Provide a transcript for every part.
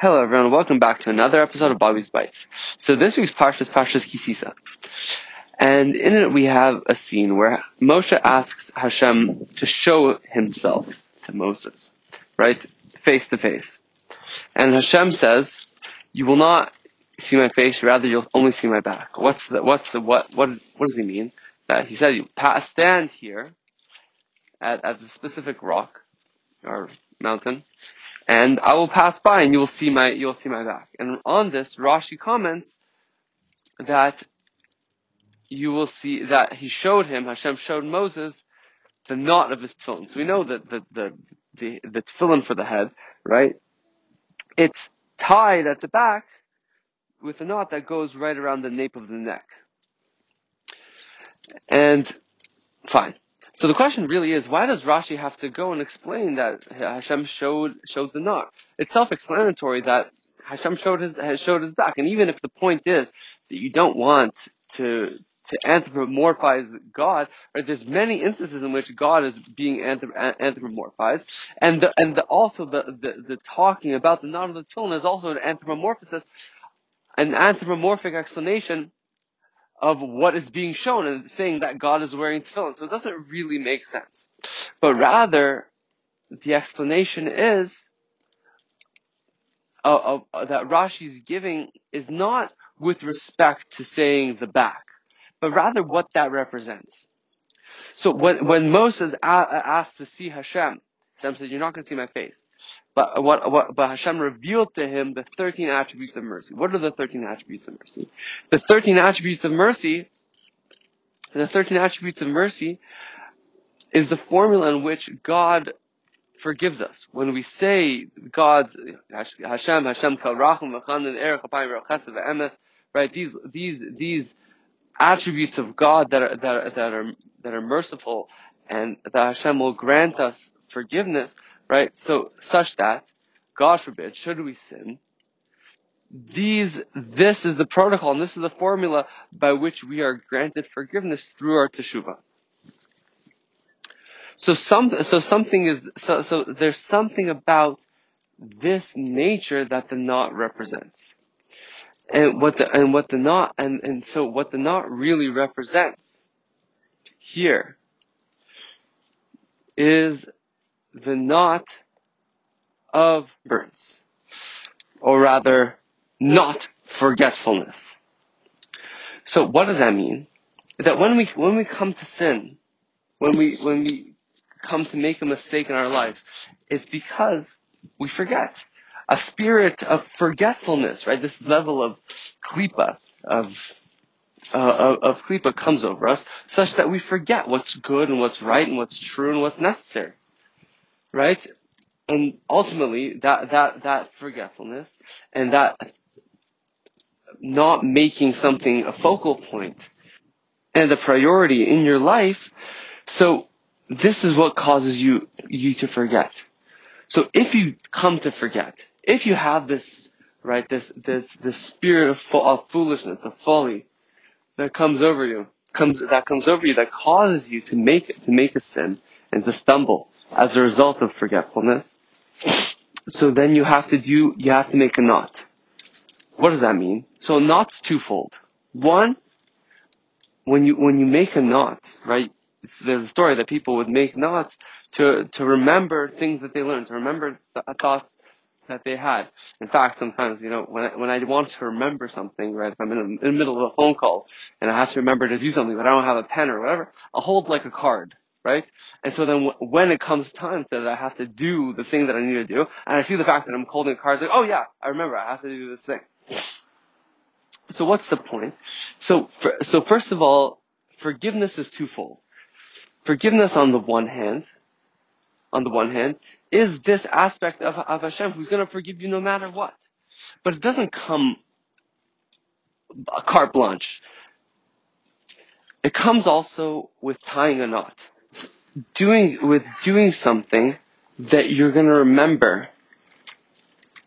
Hello everyone, welcome back to another episode of Bobby's Bites. So this week's Parsha is Parshas Ki Sisa. And in it we have a scene where Moshe asks Hashem to show himself to Moses, right? Face to face. And Hashem says, you will not see my face, rather you'll only see my back. What's the, what's the, what, what, what does he mean? That he said, you stand here at, at a specific rock or mountain, and I will pass by and you will see my, you'll see my back. And on this, Rashi comments that you will see that he showed him, Hashem showed Moses the knot of his tefillin. So we know that the, the, the, the tefillin for the head, right? It's tied at the back with a knot that goes right around the nape of the neck. And fine. So the question really is, why does Rashi have to go and explain that Hashem showed showed the knot? It's self-explanatory that Hashem showed his showed his back, and even if the point is that you don't want to to anthropomorphize God, right? There's many instances in which God is being anthropomorphized, and the, and the, also the, the, the talking about the knot of the is also an anthropomorphosis, an anthropomorphic explanation of what is being shown and saying that God is wearing tefillin. So it doesn't really make sense. But rather, the explanation is uh, uh, that Rashi's giving is not with respect to saying the back, but rather what that represents. So when, when Moses asked to see Hashem, Hashem said, "You're not going to see my face," but what, what, but Hashem revealed to him the 13 attributes of mercy. What are the 13 attributes of mercy? The 13 attributes of mercy, the 13 attributes of mercy, is the formula in which God forgives us. When we say God's Hashem, Hashem Kal Rachum V'Chanan Erech Apayim Chesed Ve'emes, right? These these these attributes of God that are that are, that are that are merciful and that Hashem will grant us forgiveness, right? So such that, God forbid, should we sin, these, this is the protocol and this is the formula by which we are granted forgiveness through our teshuvah. So some, so something is, so, so there's something about this nature that the knot represents. And what the, and what the knot, and, and so what the knot really represents here is the knot of burns, or rather, not forgetfulness. So what does that mean? That when we when we come to sin, when we when we come to make a mistake in our lives, it's because we forget. A spirit of forgetfulness, right? This level of klipa, of uh, of, of klipa comes over us, such that we forget what's good and what's right and what's true and what's necessary, right? And ultimately, that that that forgetfulness and that not making something a focal point and a priority in your life. So this is what causes you you to forget. So if you come to forget, if you have this right this this this spirit of, of foolishness, of folly that comes over you, comes that comes over you that causes you to make to make a sin and to stumble as a result of forgetfulness. So then you have to do you have to make a knot. What does that mean? So a knot's twofold. One, when you when you make a knot, right? There's a story that people would make knots to to remember things that they learned, to remember th- thoughts that they had. In fact, sometimes, you know, when I, when I want to remember something, right, if I'm in, a, in the middle of a phone call and I have to remember to do something, but I don't have a pen or whatever, I'll hold like a card, right? And so then w- when it comes time that I have to do the thing that I need to do, and I see the fact that I'm holding a card, like, oh yeah, I remember, I have to do this thing. So what's the point? So, for, so first of all, forgiveness is twofold. Forgiveness on the one hand, on the one hand, is this aspect of, of Hashem who's going to forgive you no matter what. But it doesn't come a carte blanche. It comes also with tying a knot. Doing, with doing something that you're going to remember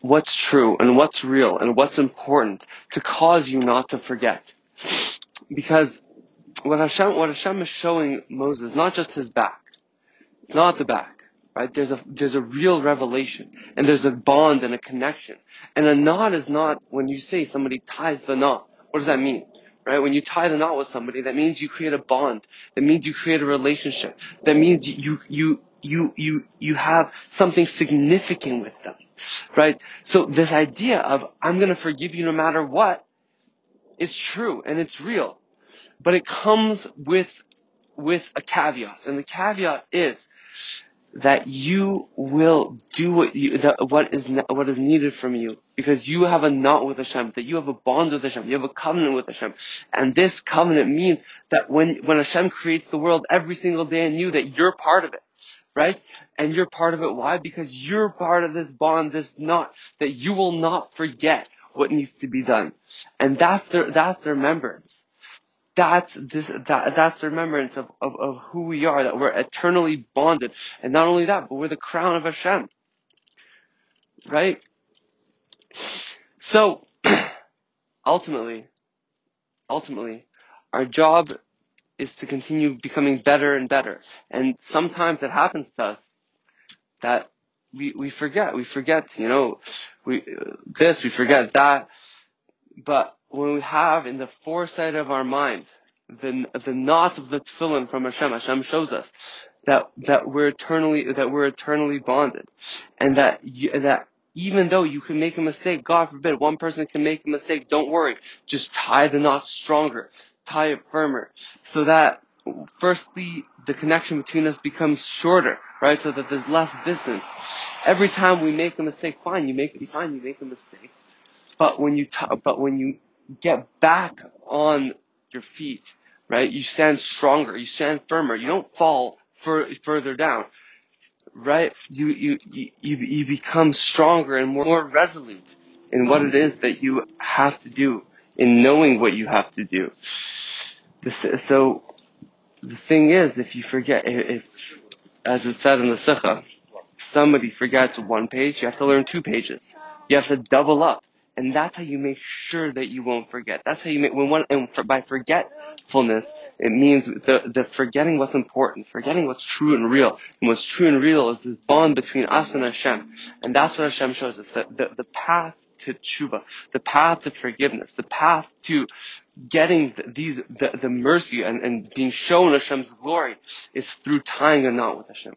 what's true and what's real and what's important to cause you not to forget. Because what Hashem, what Hashem is showing Moses, not just his back. It's not the back. right? There's a there's a real revelation, and there's a bond and a connection. And a knot is not when you say somebody ties the knot. What does that mean? Right? When you tie the knot with somebody, that means you create a bond. That means you create a relationship. That means you you you you you have something significant with them. Right? So this idea of I'm gonna forgive you no matter what is true and it's real. But it comes with with a caveat. And the caveat is that you will do what you that what is what is needed from you because you have a knot with Hashem, that you have a bond with Hashem, you have a covenant with Hashem, and this covenant means that when when Hashem creates the world every single day and you that you're part of it, right? And you're part of it. Why? Because you're part of this bond, this knot that you will not forget what needs to be done, and that's the that's the remembrance that's this that that's the remembrance of, of, of who we are, that we're eternally bonded. And not only that, but we're the crown of Hashem. Right? So ultimately, ultimately, our job is to continue becoming better and better. And sometimes it happens to us that we, we forget. We forget, you know, we, this, we forget that. But when we have in the foresight of our mind the the knot of the tefillin from Hashem, Hashem shows us that that we're eternally that we're eternally bonded, and that you, that even though you can make a mistake, God forbid, one person can make a mistake. Don't worry, just tie the knot stronger, tie it firmer, so that firstly the connection between us becomes shorter, right? So that there's less distance. Every time we make a mistake, fine, you make fine, you make a mistake but when you t- but when you get back on your feet, right, you stand stronger, you stand firmer, you don't fall fur- further down, right? You, you, you, you become stronger and more, more resolute in what it is that you have to do, in knowing what you have to do. This, so, the thing is, if you forget, if, as it said in the Sikha, somebody forgets one page, you have to learn two pages. You have to double up. And that's how you make sure that you won't forget. That's how you make, when one, and by forgetfulness, it means the, the forgetting what's important, forgetting what's true and real. And what's true and real is this bond between us and Hashem. And that's what Hashem shows us, that the, the path to tshuva, the path to forgiveness, the path to getting these, the, the mercy and, and being shown Hashem's glory is through tying a knot with Hashem.